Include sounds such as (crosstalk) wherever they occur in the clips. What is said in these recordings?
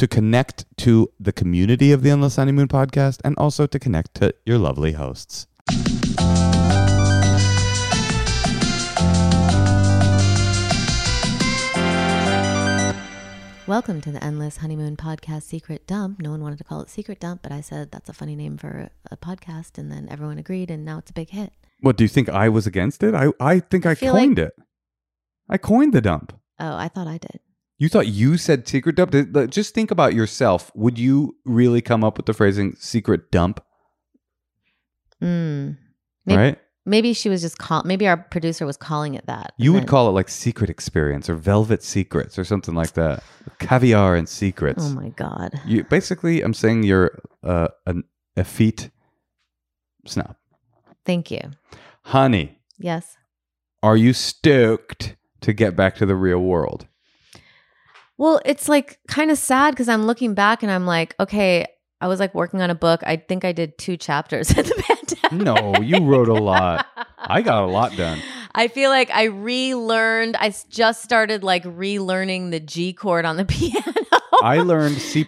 To connect to the community of the Endless Honeymoon podcast and also to connect to your lovely hosts. Welcome to the Endless Honeymoon Podcast Secret Dump. No one wanted to call it Secret Dump, but I said that's a funny name for a podcast, and then everyone agreed, and now it's a big hit. What, do you think I was against it? I, I think I feel coined it. I coined the dump. Oh, I thought I did. You thought you said secret dump? Just think about yourself. Would you really come up with the phrasing secret dump? Mm. Maybe, right? maybe she was just call. Maybe our producer was calling it that. You would then- call it like secret experience or velvet secrets or something like that. Caviar and secrets. Oh my god. You basically, I'm saying you're uh, an effete snob. Thank you. Honey, Yes. are you stoked to get back to the real world? Well, it's like kind of sad because I'm looking back and I'm like, okay, I was like working on a book. I think I did two chapters (laughs) in the pandemic. No, you wrote a lot. I got a lot done. (laughs) I feel like I relearned. I just started like relearning the G chord on the (laughs) piano. I learned C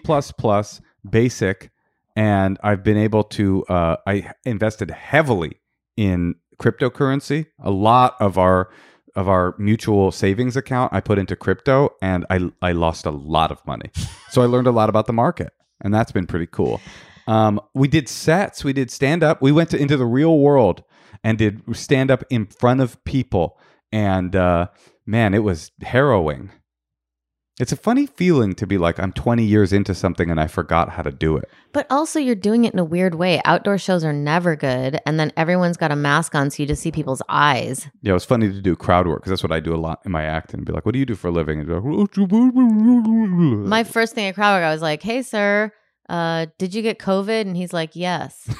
basic, and I've been able to. Uh, I invested heavily in cryptocurrency. A lot of our of our mutual savings account I put into crypto, and I I lost a lot of money. so I learned a lot about the market, and that's been pretty cool. Um, we did sets, we did stand up, we went to, into the real world and did stand up in front of people, and uh, man, it was harrowing. It's a funny feeling to be like, I'm 20 years into something and I forgot how to do it. but also, you're doing it in a weird way. Outdoor shows are never good. And then everyone's got a mask on, so you just see people's eyes. Yeah, it was funny to do crowd work because that's what I do a lot in my act and be like, what do you do for a living? And be like, My first thing at crowd work, I was like, hey, sir, uh, did you get COVID? And he's like, yes. (laughs)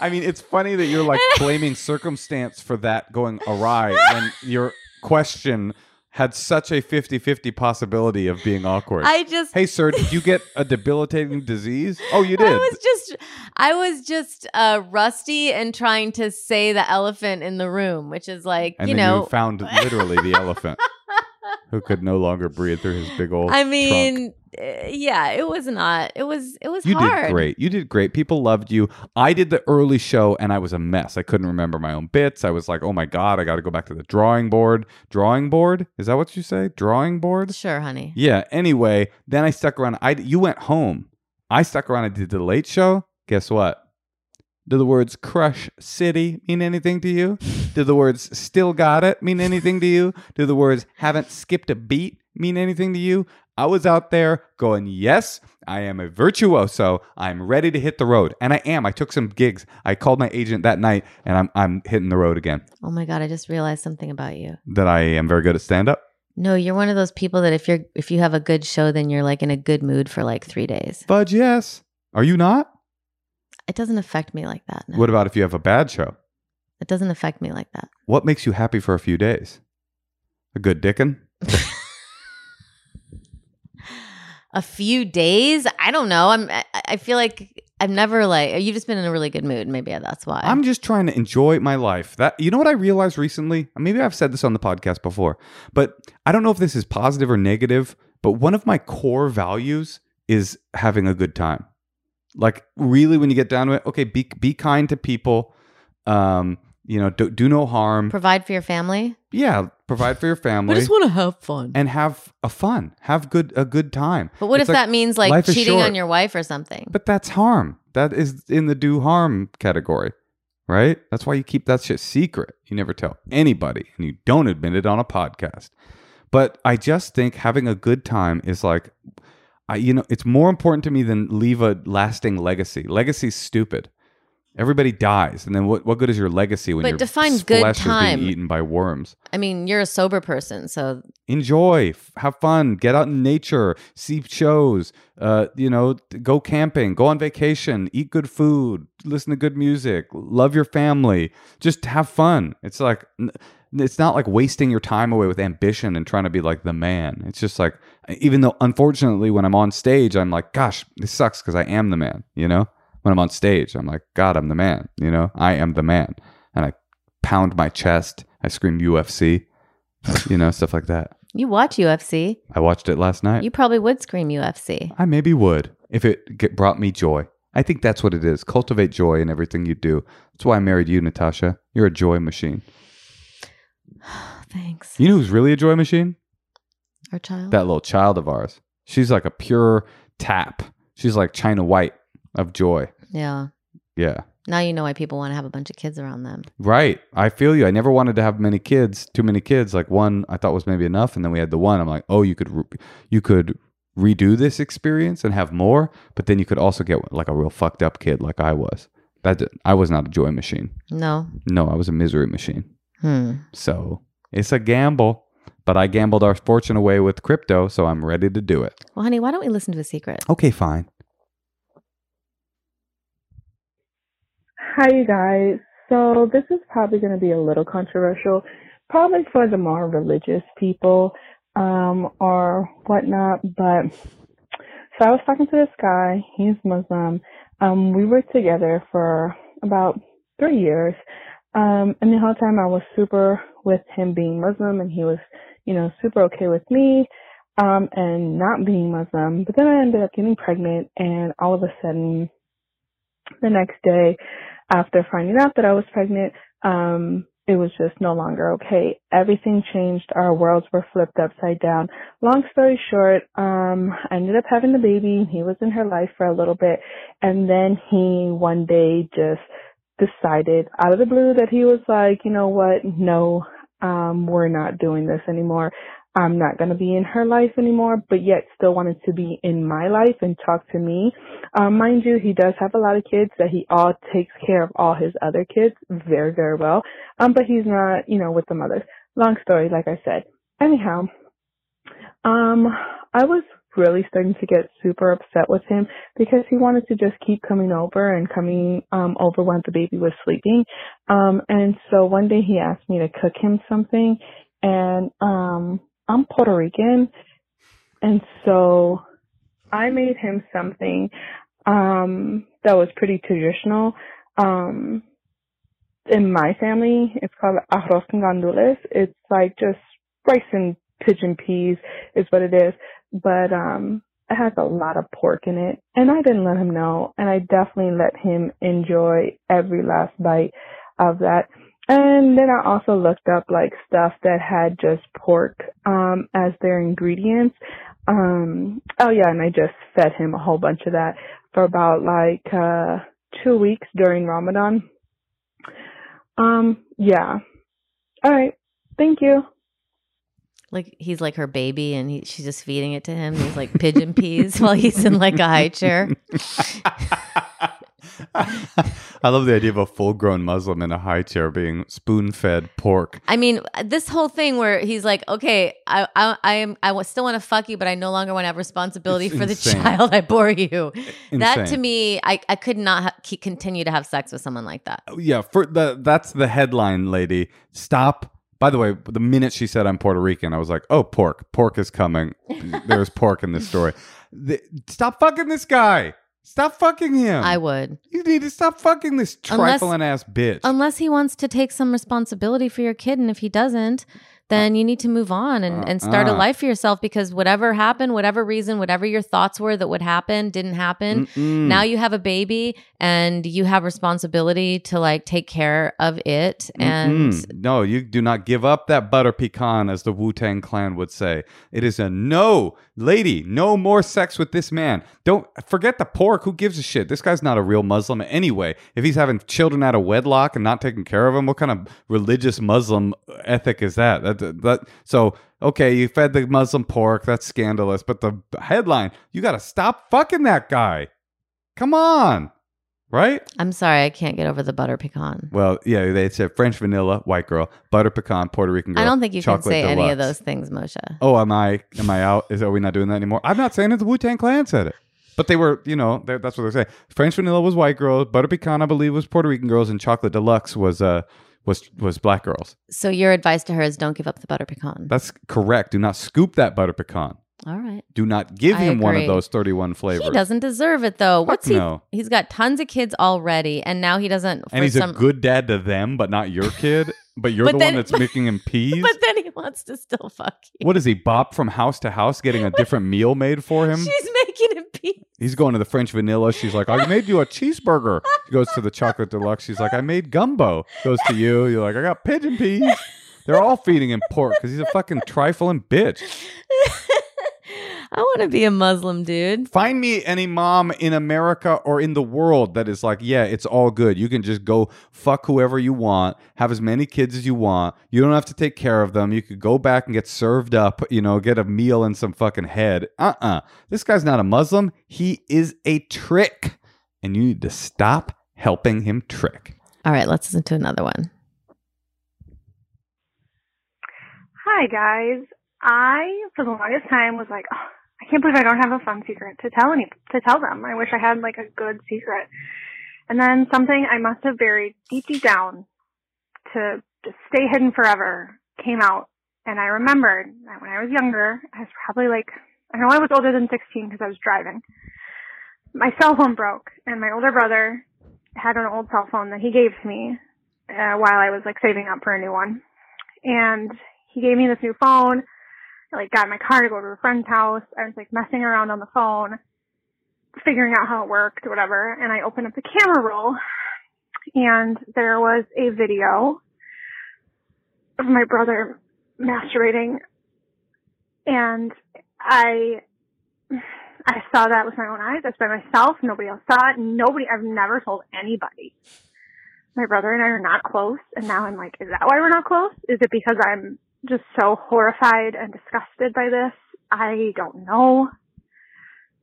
I mean, it's funny that you're like blaming (laughs) circumstance for that going awry when your question had such a 50 50 possibility of being awkward. I just. hey, sir, did you get a debilitating disease? (laughs) Oh, you did. I was just, I was just uh, rusty and trying to say the elephant in the room, which is like, and you know, you found literally the (laughs) elephant who could no longer breathe through his big old. I mean, uh, yeah, it was not. It was. It was You hard. did great. You did great. People loved you. I did the early show and I was a mess. I couldn't remember my own bits. I was like, oh my God, I got to go back to the drawing board. Drawing board? Is that what you say? Drawing board? Sure, honey. Yeah. Anyway, then I stuck around. I you went home. I stuck around. I did the late show. Guess what? Do the words crush city mean anything to you? Do the words still got it mean anything to you? Do the words haven't skipped a beat mean anything to you? I was out there going, yes, I am a virtuoso. I'm ready to hit the road. And I am. I took some gigs. I called my agent that night and I'm, I'm hitting the road again. Oh my god, I just realized something about you. That I am very good at stand up. No, you're one of those people that if you're if you have a good show, then you're like in a good mood for like three days. Fudge, yes. Are you not? It doesn't affect me like that. No. What about if you have a bad show? It doesn't affect me like that. What makes you happy for a few days? A good dickin'? (laughs) A few days? I don't know. I'm. I, I feel like I've never like. You've just been in a really good mood. Maybe that's why. I'm just trying to enjoy my life. That you know what I realized recently? Maybe I've said this on the podcast before, but I don't know if this is positive or negative, but one of my core values is having a good time. Like really when you get down to it, okay, be be kind to people. Um, you know, do, do no harm. Provide for your family. Yeah, provide for your family I just want to have fun. and have a fun. Have good a good time. But what It's if like- that means like cheating on your wife or something? But that's harm. That is in the do harm category, right? That's why you keep that shit secret. You never tell anybody and you don't admit it on a podcast. But I just think having a good time is like, I, you know, it's more important to me than leave a lasting legacy. Legacy's stupid. Everybody dies, and then what? What good is your legacy when But your define good is time. being eaten by worms? I mean, you're a sober person, so enjoy f- have fun get out in nature see shows uh you know go camping go on vacation eat good food listen to good music love your family just have fun it's like it's not like wasting your time away with ambition and trying to be like the man it's just like even though unfortunately when i'm on stage i'm like gosh this sucks because i am the man you know when i'm on stage i'm like god i'm the man you know i am the man and i pound my chest i scream ufc you know stuff like that you watch UFC. I watched it last night. You probably would scream UFC. I maybe would if it get, brought me joy. I think that's what it is. Cultivate joy in everything you do. That's why I married you, Natasha. You're a joy machine. (sighs) Thanks. You know who's really a joy machine? Our child. That little child of ours. She's like a pure tap. She's like China White of joy. yeah. Yeah. Now you know why people want to have a bunch of kids around them. Right. I feel you. I never wanted to have many kids, too many kids. Like one I thought was maybe enough and then we had the one. I'm like, "Oh, you could re- you could redo this experience and have more, but then you could also get like a real fucked up kid like I was." That I was not a joy machine. No. No, I was a misery machine. Hmm. So, it's a gamble, but I gambled our fortune away with crypto, so I'm ready to do it. Well, honey, why don't we listen to a secret? Okay, fine. Hi, you guys. So this is probably going to be a little controversial, probably for the more religious people um, or whatnot. But so I was talking to this guy. He's Muslim. Um, we were together for about three years, um, and the whole time I was super with him being Muslim, and he was, you know, super okay with me. Um, and not being Muslim, but then I ended up getting pregnant, and all of a sudden, the next day, after finding out that I was pregnant, um, it was just no longer okay. Everything changed. Our worlds were flipped upside down. Long story short, um, I ended up having the baby. He was in her life for a little bit. And then he one day just decided out of the blue that he was like, you know what? No, um, we're not doing this anymore. I'm not going to be in her life anymore, but yet still wanted to be in my life and talk to me. Um, mind you, he does have a lot of kids that he all takes care of all his other kids very, very well. Um, but he's not, you know, with the mothers. Long story, like I said. Anyhow, um, I was really starting to get super upset with him because he wanted to just keep coming over and coming um over when the baby was sleeping. Um and so one day he asked me to cook him something and um I'm Puerto Rican and so I made him something um that was pretty traditional. Um in my family it's called arroz con gandules. It's like just rice and pigeon peas is what it is. But um it has a lot of pork in it. And I didn't let him know and I definitely let him enjoy every last bite of that. And then I also looked up like stuff that had just pork um as their ingredients. Um oh yeah, and I just fed him a whole bunch of that for about like uh two weeks during Ramadan. Um yeah. All right. Thank you. Like he's like her baby, and he, she's just feeding it to him. He's like pigeon (laughs) peas while he's in like a high chair. (laughs) I love the idea of a full-grown Muslim in a high chair being spoon-fed pork. I mean, this whole thing where he's like, "Okay, I, I, I am, I still want to fuck you, but I no longer want to have responsibility It's for the child I bore you." That to me, I, I could not ha- continue to have sex with someone like that. yeah, for the that's the headline, lady. Stop. By the way, the minute she said I'm Puerto Rican, I was like, "Oh, pork! Pork is coming." (laughs) There's pork in this story. The- stop fucking this guy. Stop fucking him. I would, you need to stop fucking this Unless- trifling ass bitch. unless he wants to take some responsibility for your kid, and if he doesn't, then you need to move on and, and start a Uh-uh. life for yourself because whatever happened, whatever reason, whatever your thoughts were that would happen, didn't happen. Mm-mm. Now you have a baby and you have responsibility to like take care of it and Mm-mm. no, you do not give up that butter pecan, as the Wu Tang Clan would say. It is a no, lady. No more sex with this man. Don't forget the pork. Who gives a shit? This guy's not a real Muslim anyway. If he's having children out of wedlock and not taking care of them, what kind of religious Muslim ethic is that? That that so. Okay, you fed the Muslim pork. That's scandalous. But the headline, you got to stop fucking that guy. Come on, right? I'm sorry, I can't get over the butter pecan. Well, yeah, they said French vanilla, white girl, butter pecan, Puerto Rican girl. I don't think you can chocolate say any of those things, Moshe. Oh, am I? Am I out? Is are we not doing that anymore? I'm not saying it. The Wu Tang Clan said it, but they were, you know, that's what they're saying. French vanilla was white girls, butter pecan, I believe, was Puerto Rican girls, and chocolate deluxe was uh was was black girls. So your advice to her is don't give up the butter pecan. That's correct. Do not scoop that butter pecan. All right. Do not give I him one of those 31 flavors. He doesn't deserve it though. What's he? no. He's got tons of kids already, and now he doesn't. For and he's some, a good dad to them, but not your (laughs) kid. But you're But the then- one that's (laughs) making him peas. But then he wants to still fuck you. What is he bop from house to house getting a (laughs) different meal made for him? She's making him pee. He's going to the French vanilla. She's like, oh, I made you a cheeseburger. She goes to the chocolate deluxe. She's like, I made gumbo. Goes to you. You're like, I got pigeon peas. They're all feeding him pork because he's a fucking trifling bitch. I want to be a Muslim dude. Find me any mom in America or in the world that is like, yeah, it's all good. You can just go fuck whoever you want, have as many kids as you want. You don't have to take care of them. You could go back and get served up, you know, get a meal and some fucking head. Uh uh This guy's not a Muslim. He is a trick. And you need to stop helping him trick. All right, let's listen to another one. Hi guys. I for the longest time was like, oh, I can't believe I don't have a fun secret to tell any to tell them. I wish I had like a good secret. And then something I must have buried deep deep down to just stay hidden forever came out. And I remembered that when I was younger, I was probably like I know I was older than 16 because I was driving. My cell phone broke and my older brother had an old cell phone that he gave to me uh, while I was like saving up for a new one. And he gave me this new phone. Like got in my car to go to a friend's house. I was like messing around on the phone, figuring out how it worked, whatever. And I opened up the camera roll and there was a video of my brother masturbating and I I saw that with my own eyes. I by myself. Nobody else saw it. Nobody I've never told anybody. My brother and I are not close and now I'm like, is that why we're not close? Is it because I'm just so horrified and disgusted by this? I don't know.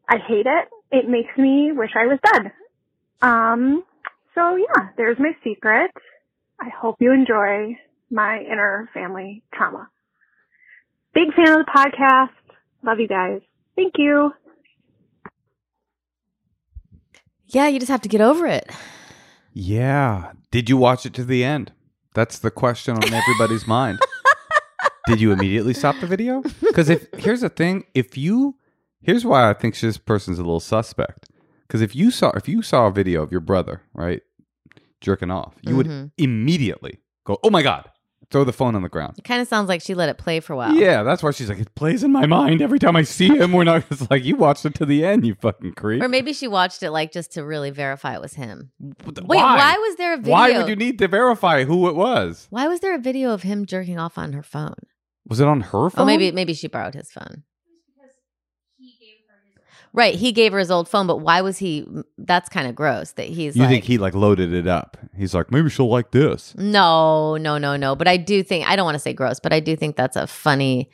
I hate it. It makes me wish I was dead. Um, so yeah, there's my secret. I hope you enjoy my inner family trauma. Big fan of the podcast. Love you guys. Thank you. Yeah, you just have to get over it. Yeah. Did you watch it to the end? That's the question on everybody's (laughs) mind. Did you immediately stop the video? (laughs) Because if here's the thing, if you here's why I think this person's a little suspect. Because if you saw if you saw a video of your brother right jerking off, you would Mhm. immediately go, "Oh my god!" Throw the phone on the ground. It kind of sounds like she let it play for a while. Yeah, that's why she's like, "It plays in my mind every time I see him." We're not. (laughs) It's like you watched it to the end, you fucking creep. Or maybe she watched it like just to really verify it was him. Wait, why? why, was there a video? Why would you need to verify who it was? Why was there a video of him jerking off on her phone? Was it on her phone? Oh, maybe maybe she borrowed his phone. Right, he gave her his old phone, but why was he? That's kind of gross. That he's You like, think he like loaded it up? He's like, maybe she'll like this. no, no, no, no. But I do think I don't want to say gross, but I do think that's a funny.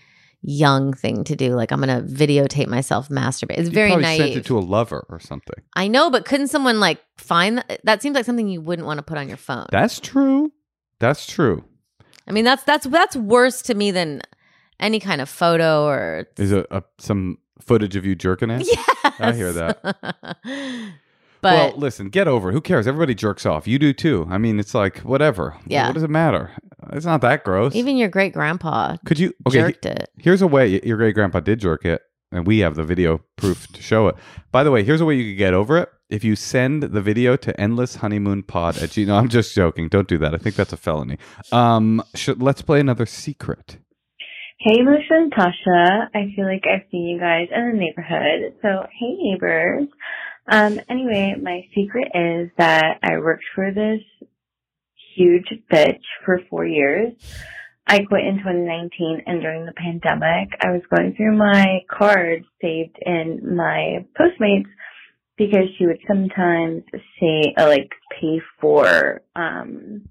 young thing to do. Like I'm gonna videotape myself masturbate. It's You very naive. sent it to a lover or something. I know, but couldn't someone like find that? That seems like something you wouldn't want to put on your phone. That's true. That's true. I mean, that's that's that's worse to me than any kind of photo or. Is it a, some footage of you jerking it? Yes. I hear that. (laughs) but well, listen, get over it. Who cares? Everybody jerks off. You do too. I mean, it's like whatever. Yeah. What does it matter? It's not that gross. even your great grandpa Could you? Okay. he- it. here's a way your great grandpa did jerk it, and we have the video proof to show it. By the way, here's a way you could get over it. If you send the video to endless honeymoon pod at G. No, (laughs) I'm just joking. Don't do that. I think that's a felony. Um, should, let's play another secret. Hey, Lucia and Tasha. I feel like I've seen you guys in the neighborhood. So, hey, neighbors. Um, anyway, my secret is that I worked for this huge bitch for four years. I quit in 2019 and during the pandemic, I was going through my cards saved in my Postmates because she would sometimes say, uh, like, pay for, um,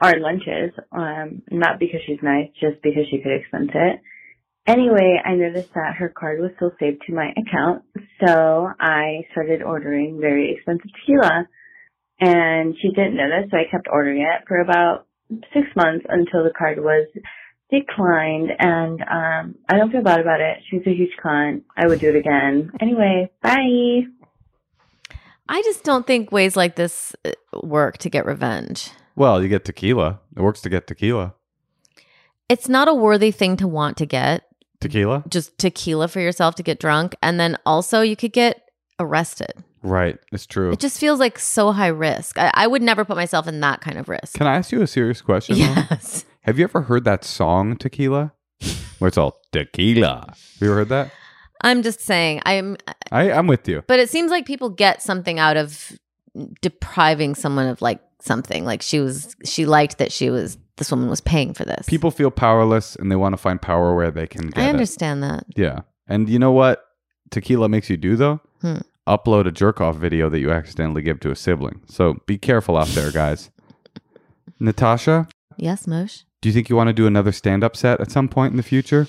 our lunches, um, not because she's nice, just because she could expense it. Anyway, I noticed that her card was still saved to my account, so I started ordering very expensive tequila. And she didn't notice, so I kept ordering it for about six months until the card was declined. And um, I don't feel bad about it. She's a huge con. I would do it again. Anyway, bye. I just don't think ways like this uh, work to get revenge. Well, you get tequila. It works to get tequila. It's not a worthy thing to want to get. Tequila? Just tequila for yourself to get drunk. And then also you could get arrested. Right. It's true. It just feels like so high risk. I, I would never put myself in that kind of risk. Can I ask you a serious question? though? Yes. (laughs) Have you ever heard that song Tequila? Where it's all tequila. Have you ever heard that? I'm just saying, I'm, I, I'm with you. but it seems like people get something out of depriving someone of like something. Like she was, she liked that she was, this woman was paying for this. People feel powerless and they want to find power where they can get I it. understand that. Yeah. And you know what tequila makes you do though? Hmm. Upload a jerk off video that you accidentally give to a sibling. So be careful out there, guys. (laughs) Natasha, Yes, Mosh? do you think you want to do another stand up set at some point in the future?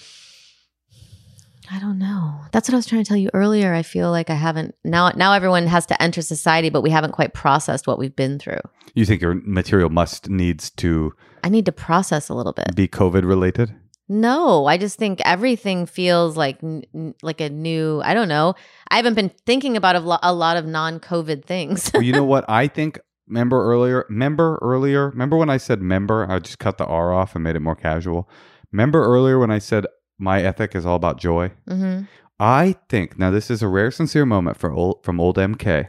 I don't know. That's what I was trying to tell you earlier. I feel like I haven't now now everyone has to enter society, but we haven't quite processed what we've been through. You think your material must needs to I need to process a little bit. be COVID related? No, I just think everything feels like n- like a new. I don't know. I haven't been thinking about a, lo- a lot of non-COVID things. well, you know (laughs) what? I think member earlier, member earlier, remember when I said member? I just cut the R off and made it more casual. Remember earlier when I said my ethic is all about joy? hmm I think now this is a rare, sincere moment for old, from old MK.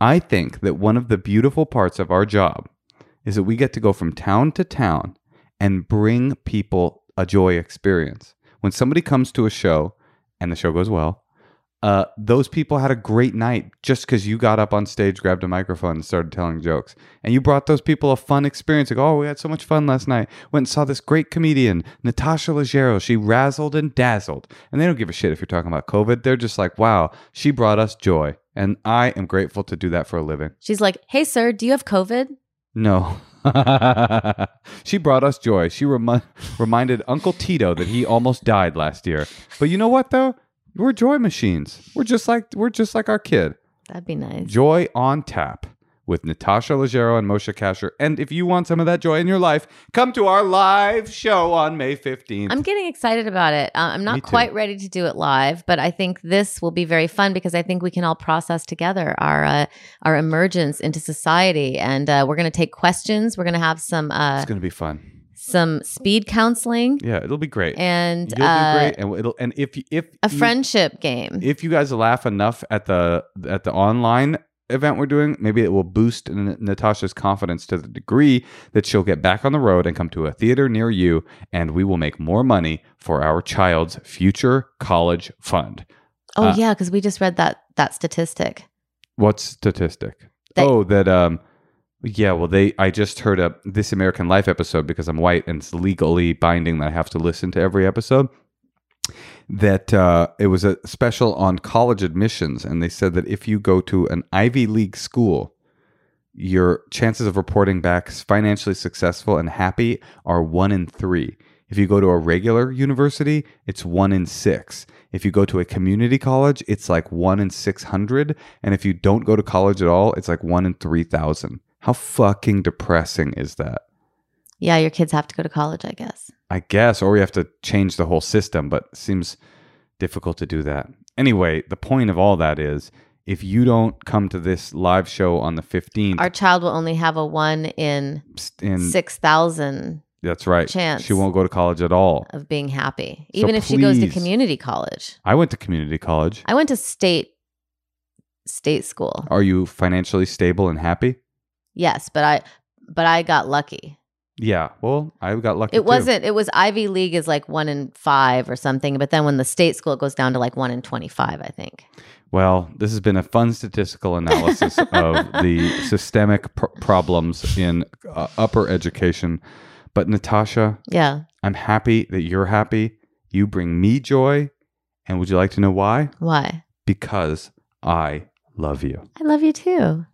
I think that one of the beautiful parts of our job is that we get to go from town to town and bring people a joy experience. When somebody comes to a show and the show goes well, uh, those people had a great night just because you got up on stage, grabbed a microphone, and started telling jokes. And you brought those people a fun experience. Like, oh, we had so much fun last night. Went and saw this great comedian, Natasha Leggero. She razzled and dazzled. And they don't give a shit if you're talking about COVID. They're just like, wow, she brought us joy. And I am grateful to do that for a living. She's like, "Hey, sir, do you have COVID?" No. (laughs) she brought us joy. She remi- reminded Uncle Tito that he almost died last year. But you know what though? We're joy machines. We're just like we're just like our kid. That'd be nice. Joy on tap with Natasha Leggero and Moshe Kasher. And if you want some of that joy in your life, come to our live show on May 15th. I'm getting excited about it. Uh, I'm not quite ready to do it live, but I think this will be very fun because I think we can all process together our uh, our emergence into society, and uh, we're going to take questions. We're going to have some uh, it's going to be fun. Some speed counseling Yeah, it'll be great. and You'll uh, do great and it'll and if if a you- friendship game. if you guys laugh enough at the at the online event we're doing, maybe it will boost N- Natasha's confidence to the degree that she'll get back on the road and come to a theater near you, and we will make more money for our child's future college fund. oh uh, yeah, because we just read that that statistic. What statistic? That- oh, that um, yeah. Well, they. I just heard a This American Life episode because I'm white and it's legally binding that I have to listen to every episode. That uh, it was a special on college admissions, and they said that if you go to an Ivy League school, your chances of reporting back financially successful and happy are one in three. If you go to a regular university, it's one in six. If you go to a community college, it's like one in 600. And if you don't go to college at all, it's like one in 3,000. How fucking depressing is that? Yeah, your kids have to go to college, I guess. I guess, or we have to change the whole system, but it seems difficult to do that. Anyway, the point of all that is if you don't come to this live show on the 15th, Our child will only have a one in in, 6,000 that's right, chance. she won't go to college at all. of being happy, So even if she goes to community college. I went to community college. I went to state state school. Are you financially stable and happy? Yes, but I but I got lucky. Yeah. Well, I got lucky. It too. wasn't it was Ivy League is like 1 in 5 or something, but then when the state school goes down to like 1 in 25, I think. Well, this has been a fun statistical analysis (laughs) of the systemic pr- problems in uh, upper education. But Natasha, Yeah. I'm happy that you're happy. You bring me joy. And would you like to know why? Why? Because I love you. I love you too.